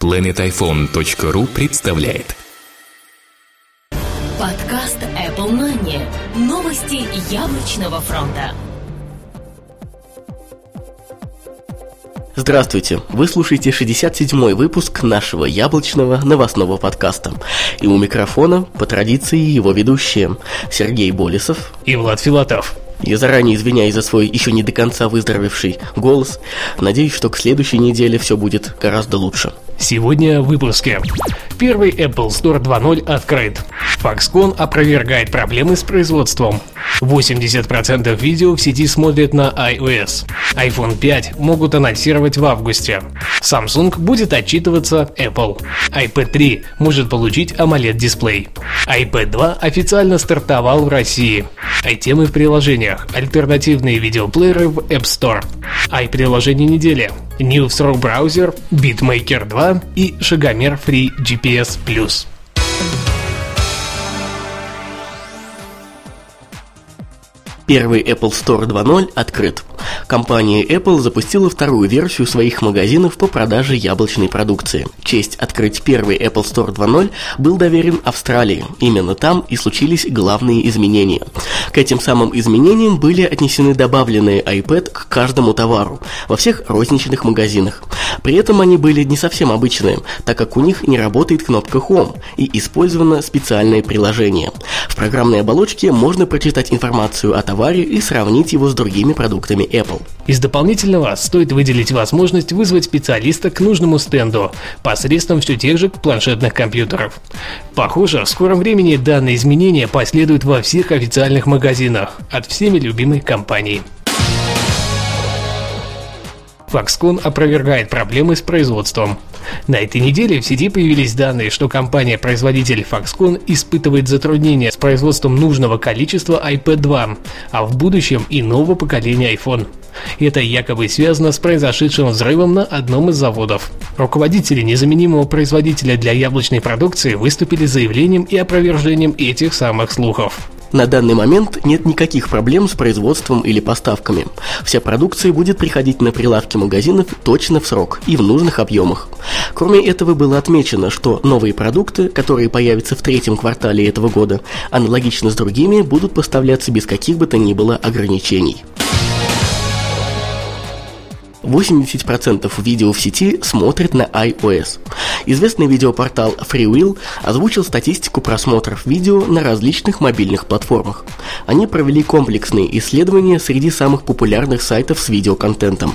planetiphone.ru представляет Подкаст Apple Money. Новости яблочного фронта. Здравствуйте! Вы слушаете 67-й выпуск нашего яблочного новостного подкаста. И у микрофона, по традиции, его ведущие Сергей Болесов и Влад Филатов. Я заранее извиняюсь за свой еще не до конца выздоровевший голос. Надеюсь, что к следующей неделе все будет гораздо лучше. Сегодня в выпуске. Первый Apple Store 2.0 открыт. Foxconn опровергает проблемы с производством. 80% видео в сети смотрят на iOS. iPhone 5 могут анонсировать в августе. Samsung будет отчитываться Apple. iPad 3 может получить AMOLED-дисплей. iPad 2 официально стартовал в России. Темы в приложениях. Альтернативные видеоплееры в App Store. i-приложение недели. Newsrow браузер, BitMaker 2 и Шагомер Free GPS+. Первый Apple Store 2.0 открыт. Компания Apple запустила вторую версию своих магазинов по продаже яблочной продукции. Честь открыть первый Apple Store 2.0 был доверен Австралии. Именно там и случились главные изменения. К этим самым изменениям были отнесены добавленные iPad к каждому товару во всех розничных магазинах. При этом они были не совсем обычные, так как у них не работает кнопка Home и использовано специальное приложение. В программной оболочке можно прочитать информацию о товаре товаре и сравнить его с другими продуктами Apple. Из дополнительного стоит выделить возможность вызвать специалиста к нужному стенду посредством все тех же планшетных компьютеров. Похоже, в скором времени данные изменения последуют во всех официальных магазинах от всеми любимой компании. Foxconn опровергает проблемы с производством. На этой неделе в сети появились данные, что компания-производитель Foxconn испытывает затруднения с производством нужного количества iPad 2, а в будущем и нового поколения iPhone. Это якобы связано с произошедшим взрывом на одном из заводов. Руководители незаменимого производителя для яблочной продукции выступили заявлением и опровержением этих самых слухов. На данный момент нет никаких проблем с производством или поставками. Вся продукция будет приходить на прилавки магазинов точно в срок и в нужных объемах. Кроме этого было отмечено, что новые продукты, которые появятся в третьем квартале этого года, аналогично с другими, будут поставляться без каких бы то ни было ограничений. 80% видео в сети смотрят на iOS. Известный видеопортал FreeWheel озвучил статистику просмотров видео на различных мобильных платформах. Они провели комплексные исследования среди самых популярных сайтов с видеоконтентом.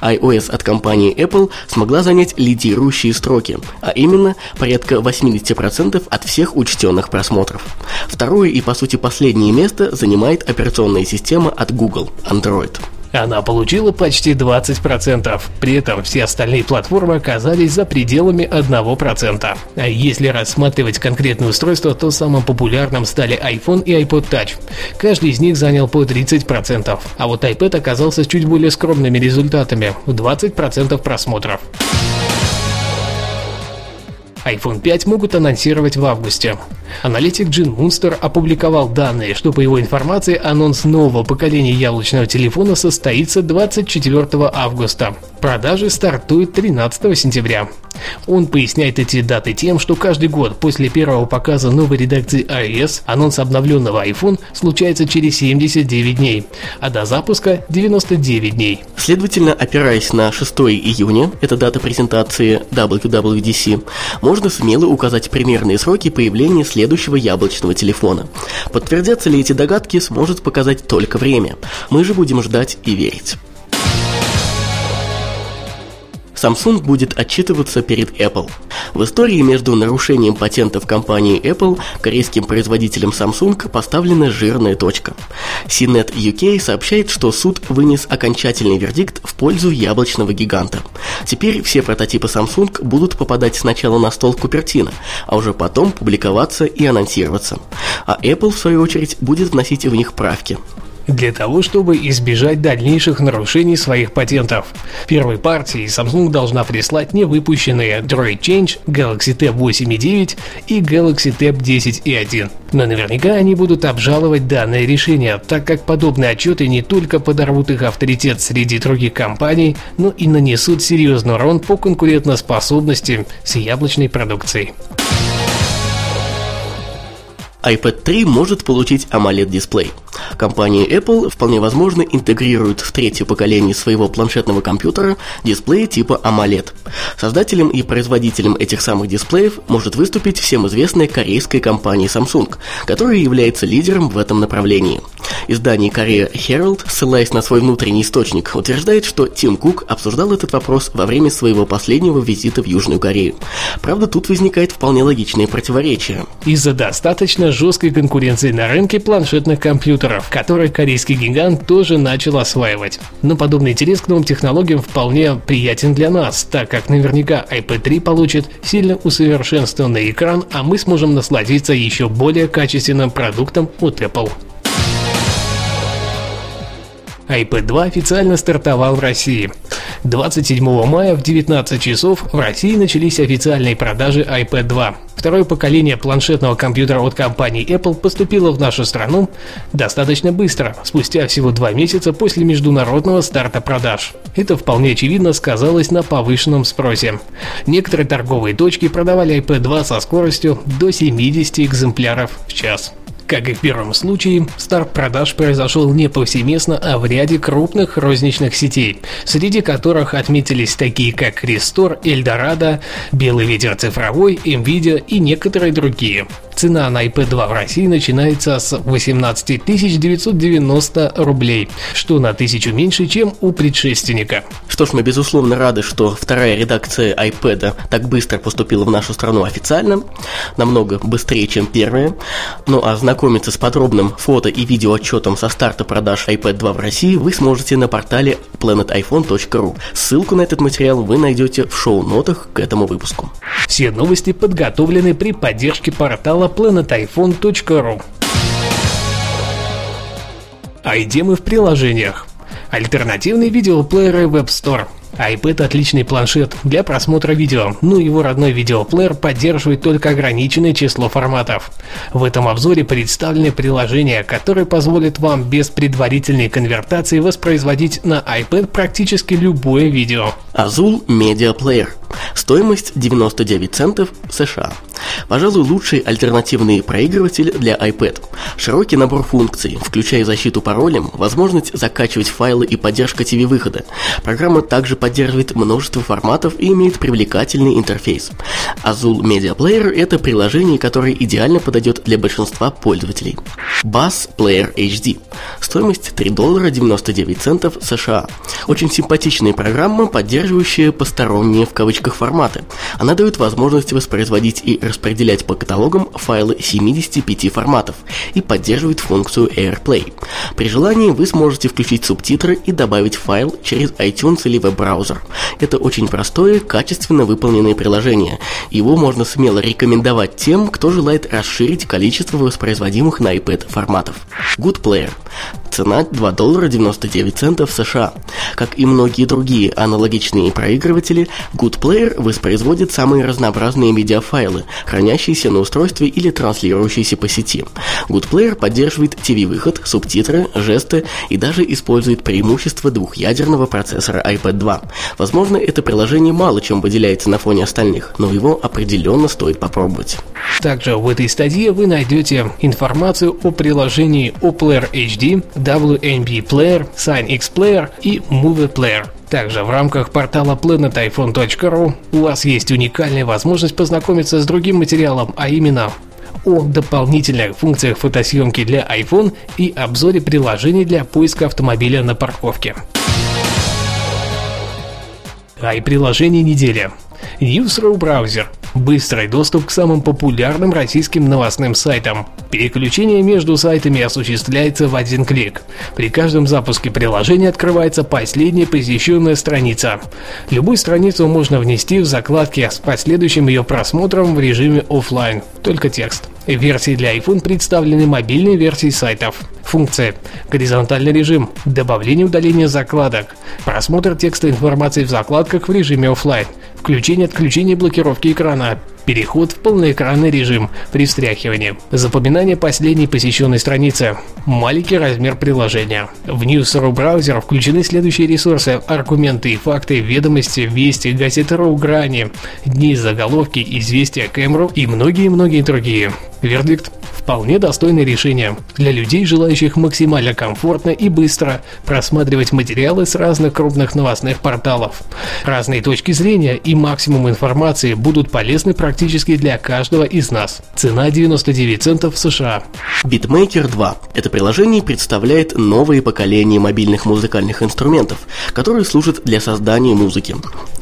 iOS от компании Apple смогла занять лидирующие строки, а именно порядка 80% от всех учтенных просмотров. Второе и по сути последнее место занимает операционная система от Google – Android. Она получила почти 20%, при этом все остальные платформы оказались за пределами 1%. А если рассматривать конкретное устройство, то самым популярным стали iPhone и iPod Touch. Каждый из них занял по 30%, а вот iPad оказался чуть более скромными результатами – в 20% просмотров iPhone 5 могут анонсировать в августе. Аналитик Джин Мунстер опубликовал данные, что по его информации анонс нового поколения яблочного телефона состоится 24 августа. Продажи стартуют 13 сентября. Он поясняет эти даты тем, что каждый год после первого показа новой редакции iOS анонс обновленного iPhone случается через 79 дней, а до запуска 99 дней. Следовательно, опираясь на 6 июня, это дата презентации WWDC, можно смело указать примерные сроки появления следующего яблочного телефона. Подтвердятся ли эти догадки, сможет показать только время. Мы же будем ждать и верить. Samsung будет отчитываться перед Apple. В истории между нарушением патентов компании Apple корейским производителем Samsung поставлена жирная точка. CNET UK сообщает, что суд вынес окончательный вердикт в пользу яблочного гиганта. Теперь все прототипы Samsung будут попадать сначала на стол Купертина, а уже потом публиковаться и анонсироваться. А Apple, в свою очередь, будет вносить в них правки. Для того, чтобы избежать дальнейших нарушений своих патентов. Первой партией Samsung должна прислать невыпущенные Droid Change, Galaxy Tab 8.9 и Galaxy Tab 10.1. Но наверняка они будут обжаловать данное решение, так как подобные отчеты не только подорвут их авторитет среди других компаний, но и нанесут серьезный урон по конкурентоспособности с яблочной продукцией iPad 3 может получить AMOLED-дисплей. Компания Apple вполне возможно интегрирует в третье поколение своего планшетного компьютера дисплеи типа AMOLED. Создателем и производителем этих самых дисплеев может выступить всем известная корейская компания Samsung, которая является лидером в этом направлении. Издание Korea Herald, ссылаясь на свой внутренний источник, утверждает, что Тим Кук обсуждал этот вопрос во время своего последнего визита в Южную Корею. Правда, тут возникает вполне логичное противоречие. Из-за достаточно жесткой конкуренции на рынке планшетных компьютеров, которые корейский гигант тоже начал осваивать. Но подобный интерес к новым технологиям вполне приятен для нас, так как наверняка iPad 3 получит сильно усовершенствованный экран, а мы сможем насладиться еще более качественным продуктом от Apple iPad 2 официально стартовал в России. 27 мая в 19 часов в России начались официальные продажи iPad 2. Второе поколение планшетного компьютера от компании Apple поступило в нашу страну достаточно быстро, спустя всего два месяца после международного старта продаж. Это вполне очевидно сказалось на повышенном спросе. Некоторые торговые точки продавали iPad 2 со скоростью до 70 экземпляров в час. Как и в первом случае, старт продаж произошел не повсеместно, а в ряде крупных розничных сетей, среди которых отметились такие как Рестор, Эльдорадо, Белый ветер цифровой, Nvidia и некоторые другие. Цена на iPad 2 в России начинается с 18 990 рублей, что на тысячу меньше, чем у предшественника. Что ж, мы безусловно рады, что вторая редакция iPad так быстро поступила в нашу страну официально, намного быстрее, чем первая. Ну а знакомиться с подробным фото и видео отчетом со старта продаж iPad 2 в России вы сможете на портале planetiphone.ru. Ссылку на этот материал вы найдете в шоу-нотах к этому выпуску. Все новости подготовлены при поддержке портала planetiphone.ru Айдемы в приложениях. Альтернативные видеоплееры Web Store – iPad отличный планшет для просмотра видео, но его родной видеоплеер поддерживает только ограниченное число форматов. В этом обзоре представлены приложения, которые позволят вам без предварительной конвертации воспроизводить на iPad практически любое видео. Azul Media Player. Стоимость 99 центов США. Пожалуй, лучший альтернативный проигрыватель для iPad. Широкий набор функций, включая защиту паролем, возможность закачивать файлы и поддержка TV-выхода. Программа также поддерживает множество форматов и имеет привлекательный интерфейс. Azul Media Player – это приложение, которое идеально подойдет для большинства пользователей. Bass Player HD. Стоимость 3 доллара 99 центов США. Очень симпатичная программа, поддерживающая посторонние в кавычках форматы. Она дает возможность воспроизводить и распределять по каталогам файлы 75 форматов и поддерживает функцию AirPlay. При желании вы сможете включить субтитры и добавить файл через iTunes или веб-браузер. Это очень простое, качественно выполненное приложение. Его можно смело рекомендовать тем, кто желает расширить количество воспроизводимых на iPad форматов. Good Player. Цена 2 доллара 99 центов США. Как и многие другие аналогичные проигрыватели, Good Player воспроизводит самые разнообразные медиафайлы, хранящиеся на устройстве или транслирующиеся по сети. Good Player поддерживает TV-выход, субтитры, жесты и даже использует преимущество двухъядерного процессора iPad 2. Возможно, это приложение мало чем выделяется на фоне остальных, но его определенно стоит попробовать. Также в этой статье вы найдете информацию о приложении OPlayer HD, WNB Player, SignX Player и Movie Player. Также в рамках портала planetiphone.ru у вас есть уникальная возможность познакомиться с другим материалом, а именно о дополнительных функциях фотосъемки для iPhone и обзоре приложений для поиска автомобиля на парковке. Ай-приложение недели. Newsrow браузер. Быстрый доступ к самым популярным российским новостным сайтам. Переключение между сайтами осуществляется в один клик. При каждом запуске приложения открывается последняя посещенная страница. Любую страницу можно внести в закладки с последующим ее просмотром в режиме офлайн, только текст. Версии для iPhone представлены мобильные версии сайтов. Функции. Горизонтальный режим. Добавление удаления закладок. Просмотр текста информации в закладках в режиме офлайн. Включение-отключение блокировки экрана. Переход в полноэкранный режим при встряхивании. Запоминание последней посещенной страницы. Маленький размер приложения. В News.ru браузер включены следующие ресурсы. Аргументы и факты, ведомости, вести, газеты.ру, грани, дни, заголовки, известия, Кэмру и многие-многие другие. Вердикт Вполне достойное решение для людей, желающих максимально комфортно и быстро просматривать материалы с разных крупных новостных порталов. Разные точки зрения и максимум информации будут полезны практически для каждого из нас. Цена 99 центов США. Beatmaker 2. Это приложение представляет новое поколение мобильных музыкальных инструментов, которые служат для создания музыки.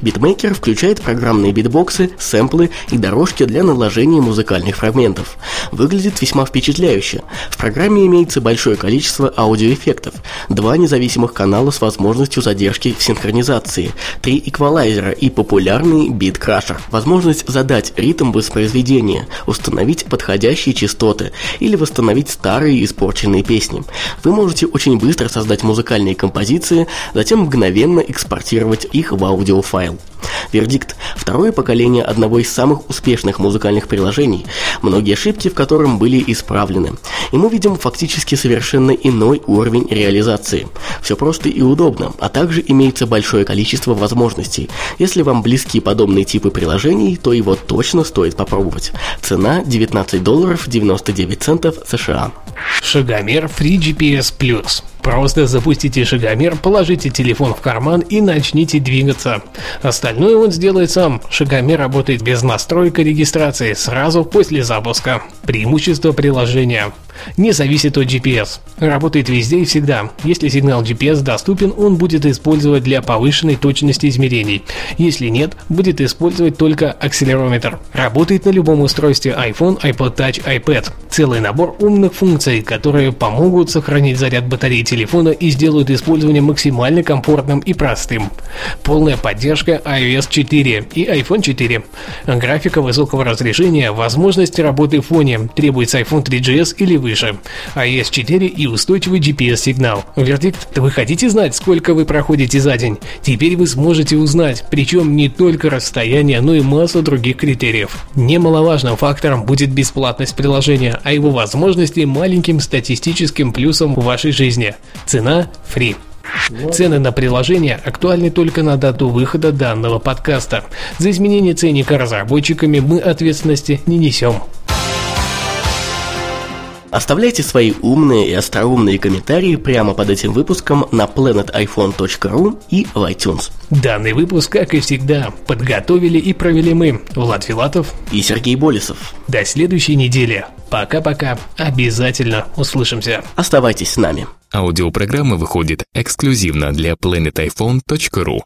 Beatmaker включает программные битбоксы, сэмплы и дорожки для наложения музыкальных фрагментов. Выглядит весьма впечатляюще. В программе имеется большое количество аудиоэффектов, два независимых канала с возможностью задержки в синхронизации, три эквалайзера и популярный бит-крашер. Возможность задать ритм воспроизведения, установить подходящие частоты или восстановить старые испорченные песни. Вы можете очень быстро создать музыкальные композиции, затем мгновенно экспортировать их в аудиофайл. Вердикт – второе поколение одного из самых успешных музыкальных приложений, многие ошибки в котором были исправлены. И мы видим фактически совершенно иной уровень реализации. Все просто и удобно, а также имеется большое количество возможностей. Если вам близки подобные типы приложений, то его точно стоит попробовать. Цена 19 долларов 99 центов США. Шагомер Free GPS Plus. Просто запустите шагомер, положите телефон в карман и начните двигаться. Остальное он сделает сам. Шагомер работает без настройка регистрации сразу после запуска. Преимущество приложения не зависит от GPS. Работает везде и всегда. Если сигнал GPS доступен, он будет использовать для повышенной точности измерений. Если нет, будет использовать только акселерометр. Работает на любом устройстве iPhone, iPod Touch, iPad. Целый набор умных функций, которые помогут сохранить заряд батареи телефона и сделают использование максимально комфортным и простым. Полная поддержка iOS 4 и iPhone 4. Графика высокого разрешения, возможность работы в фоне, требуется iPhone 3GS или выше. iOS 4 и устойчивый GPS-сигнал. Вердикт, вы хотите знать, сколько вы проходите за день? Теперь вы сможете узнать, причем не только расстояние, но и массу других критериев. Немаловажным фактором будет бесплатность приложения, а его возможности маленьким статистическим плюсом в вашей жизни. Цена – free. Цены на приложение актуальны только на дату выхода данного подкаста. За изменение ценника разработчиками мы ответственности не несем. Оставляйте свои умные и остроумные комментарии прямо под этим выпуском на planetiphone.ru и в iTunes. Данный выпуск, как и всегда, подготовили и провели мы, Влад Филатов и Сергей Болесов. До следующей недели. Пока-пока. Обязательно услышимся. Оставайтесь с нами. Аудиопрограмма выходит эксклюзивно для planetiphone.ru.